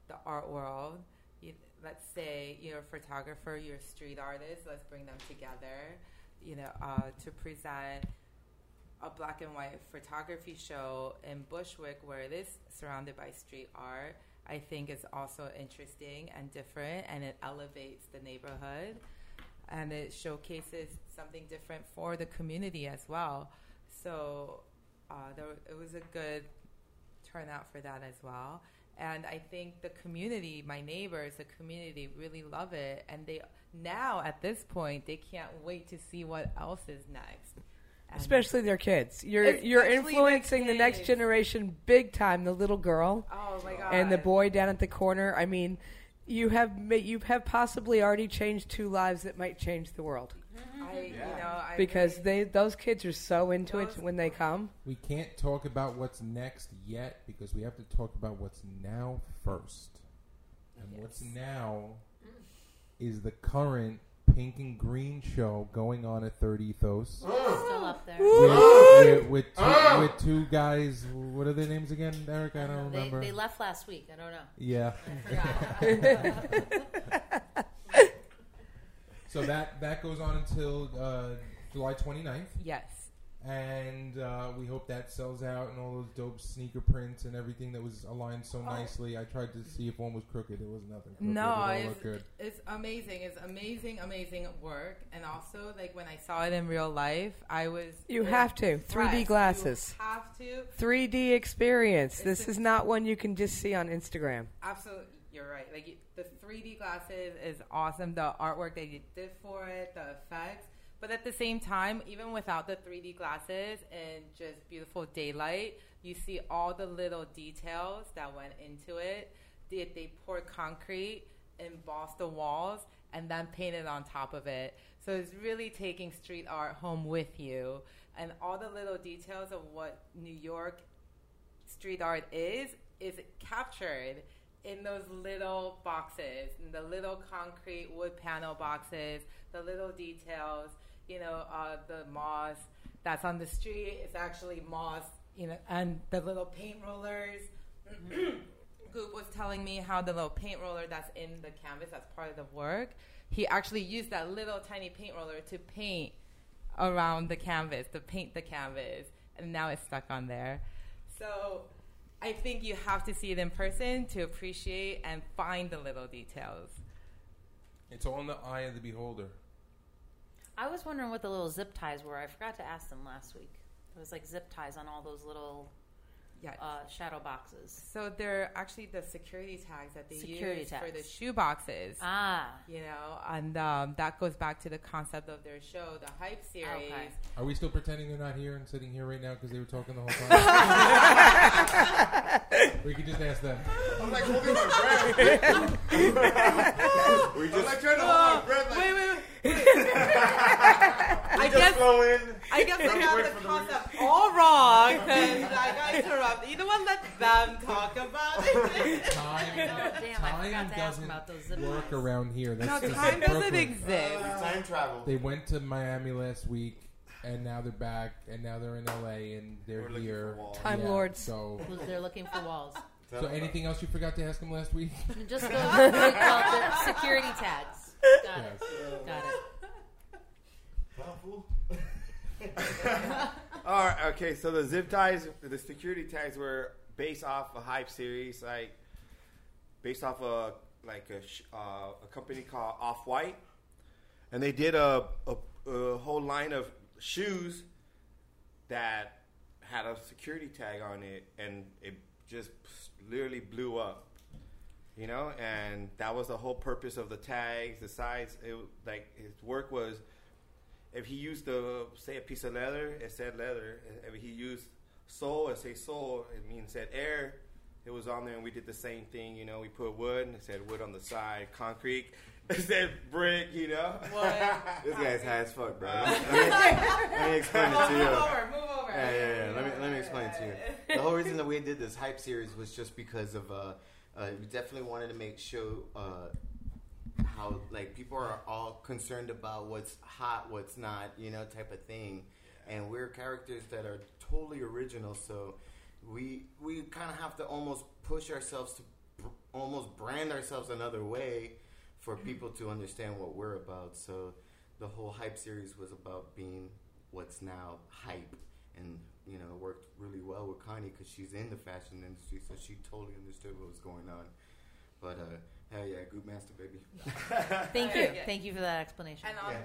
Speaker 4: the art world. You, let's say you're a photographer, you're a street artist. Let's bring them together. You know, uh, to present a black and white photography show in Bushwick, where it is surrounded by street art. I think is also interesting and different, and it elevates the neighborhood and it showcases something different for the community as well. So uh, there, it was a good turnout for that as well. And I think the community, my neighbors, the community really love it. And they now at this point they can't wait to see what else is next. And
Speaker 2: Especially their kids. You're you're influencing the next generation big time. The little girl
Speaker 4: oh my god!
Speaker 2: and the boy down at the corner. I mean, you have ma- you have possibly already changed two lives that might change the world mm-hmm.
Speaker 4: I, you know, I
Speaker 2: because
Speaker 4: really-
Speaker 2: they those kids are so into it when they come.
Speaker 3: We can't talk about what's next yet because we have to talk about what's now first. And what's now is the current pink and green show going on at Third Ethos.
Speaker 1: Still up there.
Speaker 3: with, with, with, two, with two guys. What are their names again, Eric? I don't
Speaker 1: They,
Speaker 3: remember.
Speaker 1: they left last week. I don't know.
Speaker 3: yeah.
Speaker 1: I forgot.
Speaker 3: So that that goes on until uh, July 29th.
Speaker 4: yes.
Speaker 3: And uh, we hope that sells out and all those dope sneaker prints and everything that was aligned so nicely. I tried to see if one was crooked. It was nothing. Crooked.
Speaker 4: No,
Speaker 3: it
Speaker 4: it's,
Speaker 3: good.
Speaker 4: it's amazing. It's amazing, amazing work. And also, like when I saw it in real life, I was
Speaker 2: You have to 3D glasses,
Speaker 4: You have to.
Speaker 2: 3D experience.
Speaker 4: It's
Speaker 2: This
Speaker 4: a-
Speaker 2: is not one you can just see on Instagram.
Speaker 4: Absolutely, you're right. Like the 3D glasses is awesome. The artwork that you did for it, the effects. But at the same time, even without the 3D glasses and just beautiful daylight, you see all the little details that went into it. They, they poured concrete, embossed the walls, and then painted on top of it. So it's really taking street art home with you. And all the little details of what New York street art is, is captured in those little boxes, in the little concrete wood panel boxes, the little details, you know, uh, the moss that's on the street is actually moss, you know, and the little paint rollers. Goop was telling me how the little paint roller that's in the canvas, that's part of the work, he actually used that little tiny paint roller to paint around the canvas, to paint the canvas, and now it's stuck on there. So I think you have to see it in person to appreciate and find the little details.
Speaker 3: It's all in the eye of the beholder.
Speaker 1: I was wondering what the little zip ties were. I forgot to ask them last week. It was like zip ties on all those little
Speaker 4: Yeah.
Speaker 1: uh, shadow boxes.
Speaker 4: so they're actually the security tags that they
Speaker 1: Security
Speaker 4: use for the shoe boxes.
Speaker 1: Ah,
Speaker 4: you know, and um, that goes back to the concept of their show, the Hype series.
Speaker 1: Okay.
Speaker 3: Are we still pretending they're not here and sitting here right now because they were talking the whole time? we could just ask them.
Speaker 6: I'm like holding my breath. we just, I'm like trying to hold my breath. Like,
Speaker 4: Wait, wait, wait.
Speaker 6: we
Speaker 4: I guess
Speaker 6: flow in.
Speaker 4: I guess they have
Speaker 6: for
Speaker 4: the
Speaker 6: the
Speaker 4: concept all wrong because I got interrupted. You know what? Let them talk about it.
Speaker 3: Time,
Speaker 1: Oh, damn,
Speaker 3: time doesn't
Speaker 1: about those zip
Speaker 3: work around here. That's
Speaker 4: no, time doesn't
Speaker 3: Brooklyn.
Speaker 4: exist.
Speaker 6: Time travel.
Speaker 3: They went to Miami last week, and now they're back, and now they're in LA, and they're
Speaker 6: We're
Speaker 3: here.
Speaker 6: for walls.
Speaker 2: Time
Speaker 3: Yeah,
Speaker 2: Lords.
Speaker 3: So,
Speaker 1: They're looking for walls.
Speaker 3: so anything else you forgot to ask them last week?
Speaker 1: Just those well, the security tags. Got it. Got it.
Speaker 7: All right, okay, so the zip ties, the security tags were based off a hype series, like based off a like a, sh- uh, a company called Off White, and they did a, a a whole line of shoes that had a security tag on it, and it just literally blew up. You know, and that was the whole purpose of the tags. The size, it like his work was if he used the say a piece of leather, it said leather. If he used sole, it say sole. It means said air. It was on there, and we did the same thing. You know, we put wood, and it said wood on the side. Concrete, it said brick. You know.
Speaker 6: This guy's high as fuck, bro. Let me, let me explain it to you.
Speaker 4: Move over, move over.
Speaker 6: Yeah, yeah, yeah. Let me let me explain it to you. The whole reason that we did this hype series was just because of uh, uh we definitely wanted to make show uh how like people are all concerned about what's hot, what's not, you know, type of thing. And we're characters that are totally original, so we we kind of have to almost push ourselves to br- almost brand ourselves another way for people to understand what we're about. So the whole hype series was about being what's now hype, and you know it worked really well with Connie because she's in the fashion industry, so she totally understood what was going on. But uh, hell yeah, Group Master baby.
Speaker 1: Thank you. Thank you for that explanation.
Speaker 4: And on,
Speaker 6: Yeah.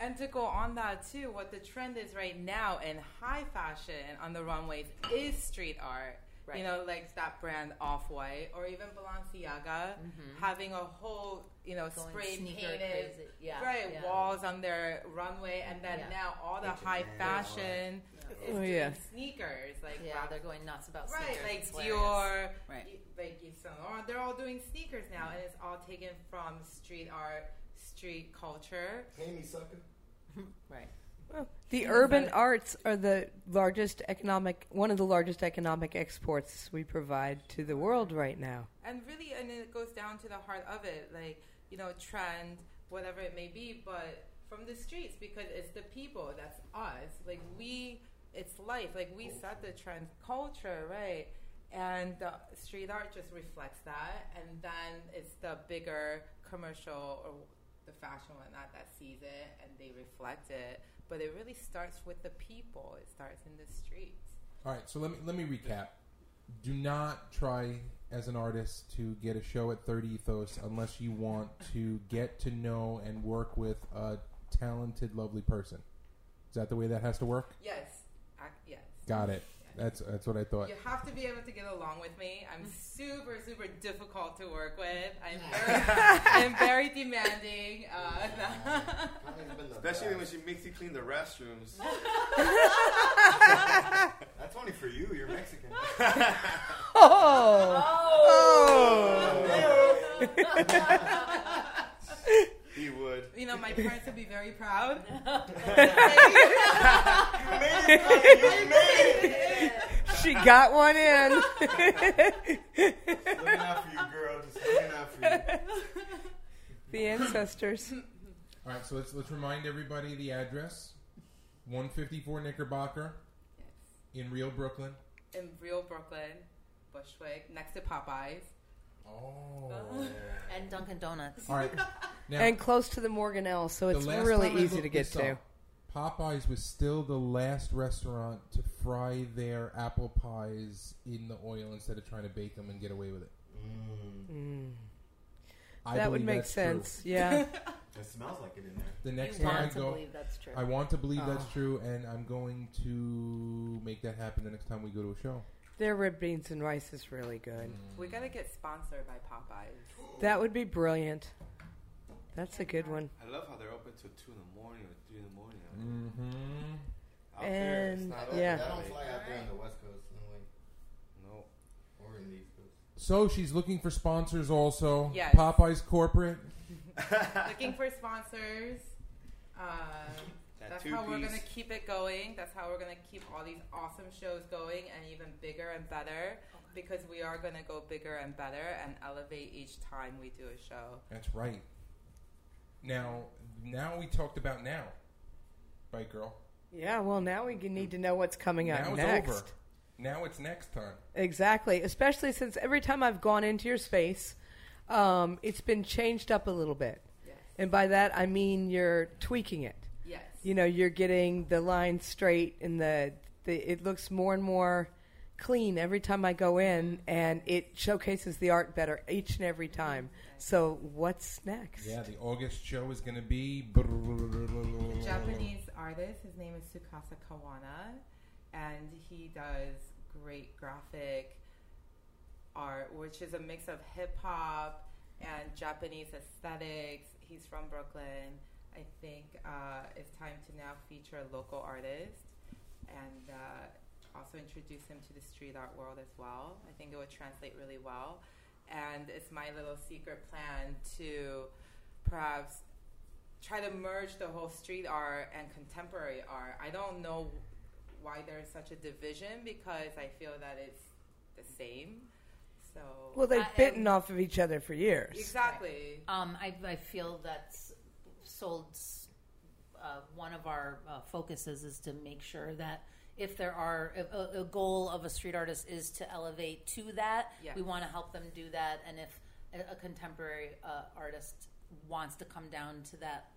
Speaker 4: and to go on that too, what the trend is right now in high fashion on the runways is street art.
Speaker 1: Right.
Speaker 4: You know, like that brand Off White or even Balenciaga mm-hmm. having a whole, you know,
Speaker 1: Going
Speaker 4: spray painted.
Speaker 1: Yeah,
Speaker 4: right
Speaker 1: yeah.
Speaker 4: walls on their runway, and then
Speaker 1: Yeah.
Speaker 4: now all the high fashion is
Speaker 2: Oh, yeah.
Speaker 4: sneakers like
Speaker 1: yeah,
Speaker 4: Ralph
Speaker 1: they're going nuts about sneakers.
Speaker 4: Right,
Speaker 1: sneakers.
Speaker 4: like
Speaker 1: It's.
Speaker 4: Dior,
Speaker 1: Right.
Speaker 4: like Yves Saint Laurent, they're all doing sneakers now, and it's all taken from street art, street culture.
Speaker 6: Pay me, sucker.
Speaker 1: Right.
Speaker 2: Well, The
Speaker 4: Yeah,
Speaker 2: urban
Speaker 4: but-
Speaker 2: arts are the largest economic, one of the largest economic exports we provide to the world right now.
Speaker 4: And really, and it goes down to the heart of it, like, you know, trend, whatever it may be, but from the streets, because it's the people, that's us. Like, we, it's life. Like, we set the trend culture, right? And the street art just reflects that. And then it's the bigger commercial or the fashion whatnot that sees it and they reflect it. But it really starts with the people, it starts in the streets.
Speaker 3: All right, so let me let me recap. Do not try as an artist to get a show at Third Ethos unless you want to get to know and work with a talented, lovely person. Is that the way that has to work?
Speaker 4: Yes. I, yes.
Speaker 3: Got it. That's that's what I thought.
Speaker 4: You have to be able to get along with me. I'm super, super difficult to work with. I'm very, I'm very demanding. Uh,
Speaker 6: Connie's been the
Speaker 7: Especially when she makes you clean the restrooms.
Speaker 6: That's only for you. You're Mexican.
Speaker 2: Oh.
Speaker 7: he would.
Speaker 4: You know, my parents would be very proud.
Speaker 2: She got one in.
Speaker 6: looking out for you, girl. Just looking out for you.
Speaker 2: the ancestors.
Speaker 3: All right, so let's let's remind everybody the address: 154 Knickerbocker in real Brooklyn.
Speaker 4: In real Brooklyn, Bushwick, next to Popeyes.
Speaker 3: Oh.
Speaker 1: and Dunkin' Donuts.
Speaker 3: All right. Now,
Speaker 2: And close to the Morgan L, so it's
Speaker 3: last
Speaker 2: really
Speaker 3: time I
Speaker 2: easy
Speaker 3: looked
Speaker 2: to get
Speaker 3: this
Speaker 2: to.
Speaker 3: up, Popeyes was still the last restaurant to fry their apple pies in the oil instead of trying to bake them and get away with it.
Speaker 2: Mm.
Speaker 3: I
Speaker 2: That would
Speaker 3: believe
Speaker 2: make
Speaker 3: that's true.
Speaker 2: sense. Yeah.
Speaker 6: It smells like it in there.
Speaker 3: The next
Speaker 1: you
Speaker 3: time I
Speaker 1: want to
Speaker 3: go,
Speaker 1: believe that's true.
Speaker 3: I want to believe that's
Speaker 2: Oh.
Speaker 3: true, and I'm going to make that happen the next time we go to a show.
Speaker 2: Their red beans and rice is really good.
Speaker 4: We gotta get sponsored by Popeyes.
Speaker 2: That would be brilliant. That's a good one.
Speaker 7: I love how they're open till 2 in the morning or 3 in the morning.
Speaker 3: Mm-hmm.
Speaker 7: Out there, it's
Speaker 2: And-
Speaker 7: not open
Speaker 2: Yeah.
Speaker 6: that don't
Speaker 7: late.
Speaker 6: fly out there on the West Coast, no way.
Speaker 7: No.
Speaker 6: Or in the East Coast.
Speaker 3: So she's looking for sponsors also.
Speaker 4: Yes.
Speaker 3: Popeyes corporate.
Speaker 4: Looking for sponsors. Uh,
Speaker 7: That
Speaker 4: that's
Speaker 7: two
Speaker 4: how we're gonna keep it going. That's how we're gonna keep all these awesome shows going and even bigger and better because we are gonna go bigger and better and elevate each time we do a show.
Speaker 3: That's right. Now, now we talked about now, right, girl?
Speaker 2: Yeah, well, now we need to know what's coming up
Speaker 3: now it's
Speaker 2: next.
Speaker 3: over. Now it's next time.
Speaker 2: Exactly. Especially since every time I've gone into your space, um, it's been changed up a little bit.
Speaker 4: Yes.
Speaker 2: And by that, I mean you're tweaking it. You know, you're getting the line straight and the, the it looks more and more clean every time I go in, and it showcases the art better each and every time. So, what's next?
Speaker 3: Yeah, the August show is going to be.
Speaker 4: The Japanese artist, his name is Tsukasa Kawana, and he does great graphic art, which is a mix of hip hop and Japanese aesthetics. He's from Brooklyn. I think uh, it's time to now feature a local artist and uh, also introduce him to the street art world as well. I think it would translate really well. And it's my little secret plan to perhaps try to merge the whole street art and contemporary art. I don't know why there's such a division because I feel that it's the same. So
Speaker 2: Well, they've
Speaker 1: I-
Speaker 2: bitten off of each other for years.
Speaker 4: exactly.
Speaker 1: Um, I, I feel that's sold. Uh, one of our uh, focuses is to make sure that if there are a, a goal of a street artist is to elevate to that,
Speaker 4: Yes.
Speaker 1: we want to help them do that. And if a, a contemporary uh, artist wants to come down to that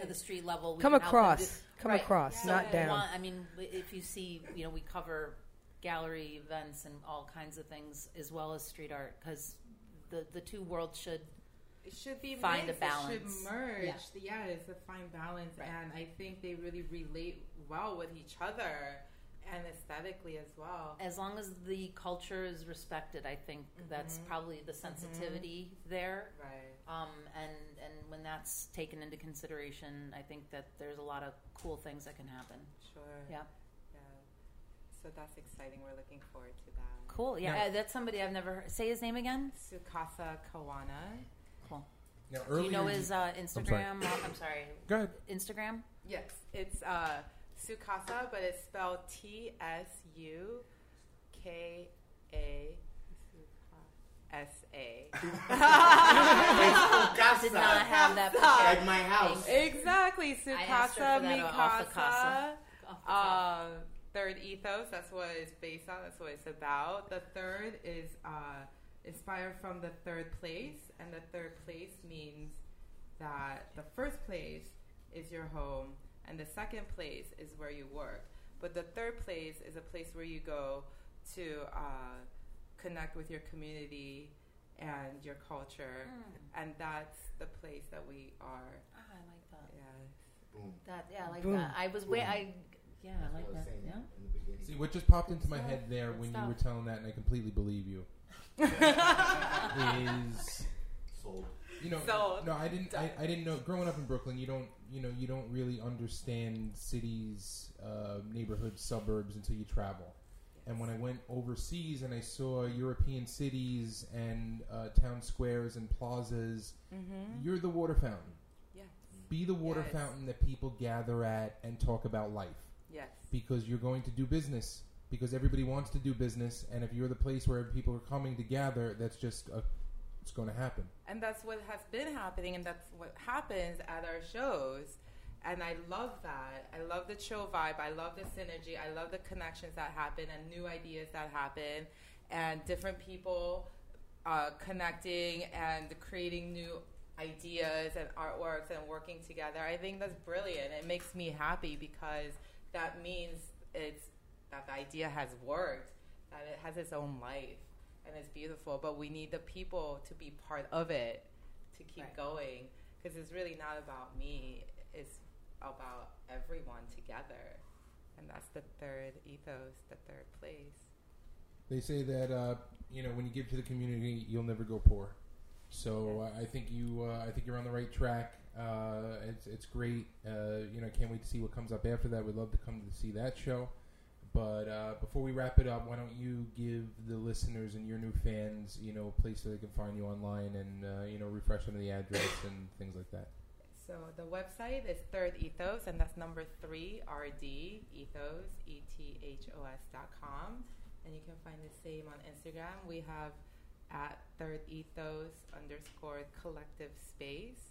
Speaker 1: to the street level, we
Speaker 2: Come
Speaker 1: can help them
Speaker 2: across.
Speaker 1: do-
Speaker 2: Come
Speaker 1: Right.
Speaker 2: across,
Speaker 1: So
Speaker 2: not
Speaker 1: we
Speaker 2: down.
Speaker 1: want- I mean, if you see, you know, we cover gallery events and all kinds of things as well as street art because the the two worlds should
Speaker 4: It should be
Speaker 1: Find a balance.
Speaker 4: It should merge.
Speaker 1: Yeah.
Speaker 4: Yeah, it's a fine balance,
Speaker 1: Right.
Speaker 4: and I think they really relate well with each other and aesthetically as well.
Speaker 1: as long as the culture is respected, I think that's
Speaker 4: Mhm.
Speaker 1: probably the sensitivity there.
Speaker 4: Right.
Speaker 1: Um, and and when that's taken into consideration, I think that there's a lot of cool things that can happen.
Speaker 4: Sure.
Speaker 1: Yeah.
Speaker 4: Yeah. So that's exciting. We're looking forward to that.
Speaker 1: Cool. Yeah,
Speaker 3: Now-
Speaker 1: uh, that's somebody I've never heard. Say his name again.
Speaker 4: Sukasa Kawana.
Speaker 1: Cool.
Speaker 3: Now,
Speaker 1: Do you know his uh, Instagram? Uh, I'm sorry,
Speaker 3: Go ahead.
Speaker 1: Instagram.
Speaker 4: Yes, it's uh, Sukasa, but it's spelled T S U K A S A.
Speaker 1: Did not have that.
Speaker 6: Like my house.
Speaker 4: Exactly,
Speaker 1: I asked her
Speaker 4: Sukasa
Speaker 1: for that off the
Speaker 4: Mikasa.
Speaker 1: casa. Off the top.
Speaker 4: Um, third ethos. That's what it's based on. That's what it's about. The third is uh, inspired from the third place, and the third place means that the first place is your home, and the second place is where you work. But the third place is a place where you go to uh, connect with your community and your culture,
Speaker 1: Mm.
Speaker 4: and that's the place that we are.
Speaker 1: Ah, I like that.
Speaker 4: Yeah.
Speaker 6: Boom.
Speaker 1: That yeah, I like
Speaker 2: Boom.
Speaker 1: that. I was wait. I yeah, I
Speaker 6: That's
Speaker 1: like
Speaker 6: what I was
Speaker 1: that.
Speaker 6: saying
Speaker 1: Yeah.
Speaker 6: in the beginning.
Speaker 3: See, what just popped into my head there
Speaker 1: Good
Speaker 3: when you were telling that, and I completely believe you, is
Speaker 6: Sold.
Speaker 3: you know,
Speaker 4: Sold.
Speaker 3: no, I didn't. I, I didn't know. Growing up in Brooklyn, you don't, you know, you don't really understand cities, uh, neighborhoods, suburbs until you travel. And when I went overseas and I saw European cities and uh, town squares and plazas,
Speaker 4: Mm-hmm.
Speaker 3: you're the water fountain.
Speaker 4: Yes.
Speaker 3: Be the water
Speaker 4: Yes.
Speaker 3: fountain that people gather at and talk about life
Speaker 4: Yes.
Speaker 3: because you're going to do business because everybody wants to do business and if you're the place where people are coming to gather that's just a, it's going to happen
Speaker 4: And that's what has been happening, and that's what happens at our shows. And I love that. I love the chill vibe. I love the synergy. I love the connections that happen and new ideas that happen, and different people uh, connecting and creating new ideas and artworks and working together. I think that's brilliant. It makes me happy because that means it's that the idea has worked, that it has its own life, and it's beautiful. But we need the people to be part of it to keep
Speaker 1: Right.
Speaker 4: going because it's really not about me. It's about everyone together, and that's the third ethos, the third place.
Speaker 3: they say that uh, you know when you give to the community you'll never go poor so uh, I think you uh, I think you're on the right track uh, it's it's great uh, you know I can't wait to see what comes up after that we'd love to come to see that show but uh, before we wrap it up why don't you give the listeners and your new fans you know a place where they can find you online and uh, you know refresh them the address and things like that?
Speaker 4: So the website is Third Ethos, and that's number three RD Ethos E T H O S dot com, and you can find the same on Instagram. We have at Third Ethos underscore Collective Space,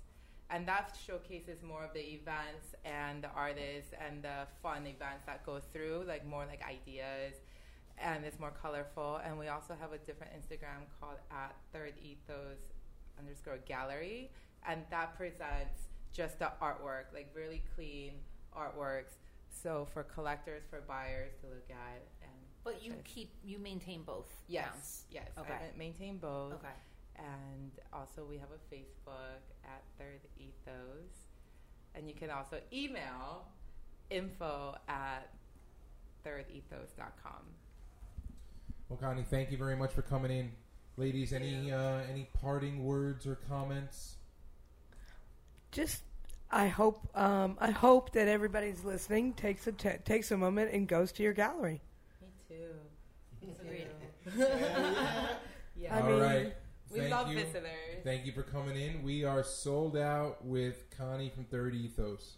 Speaker 4: and that showcases more of the events and the artists and the fun events that go through, like more like ideas. And it's more colorful. And we also have a different Instagram called at Third Ethos underscore gallery and that presents just the artwork like really clean artworks so for collectors for buyers to look at and
Speaker 1: But you keep you maintain both.
Speaker 4: yes
Speaker 1: accounts.
Speaker 4: yes
Speaker 1: Okay.
Speaker 4: I maintain both
Speaker 1: Okay.
Speaker 4: And also we have a facebook at third ethos. And you can also email info at thirdethos.com
Speaker 3: well Connie thank you very much for coming in. Ladies any uh, any parting words or comments?
Speaker 2: Just, I hope, um, I hope that everybody's listening takes a t- takes a moment and goes to your gallery.
Speaker 4: me too. Me too yeah.
Speaker 2: I
Speaker 3: All
Speaker 2: mean,
Speaker 3: right.
Speaker 4: We
Speaker 3: Thank
Speaker 4: love
Speaker 3: you.
Speaker 4: visitors
Speaker 3: Thank you for coming in. We are sold out with Connie from Third Ethos.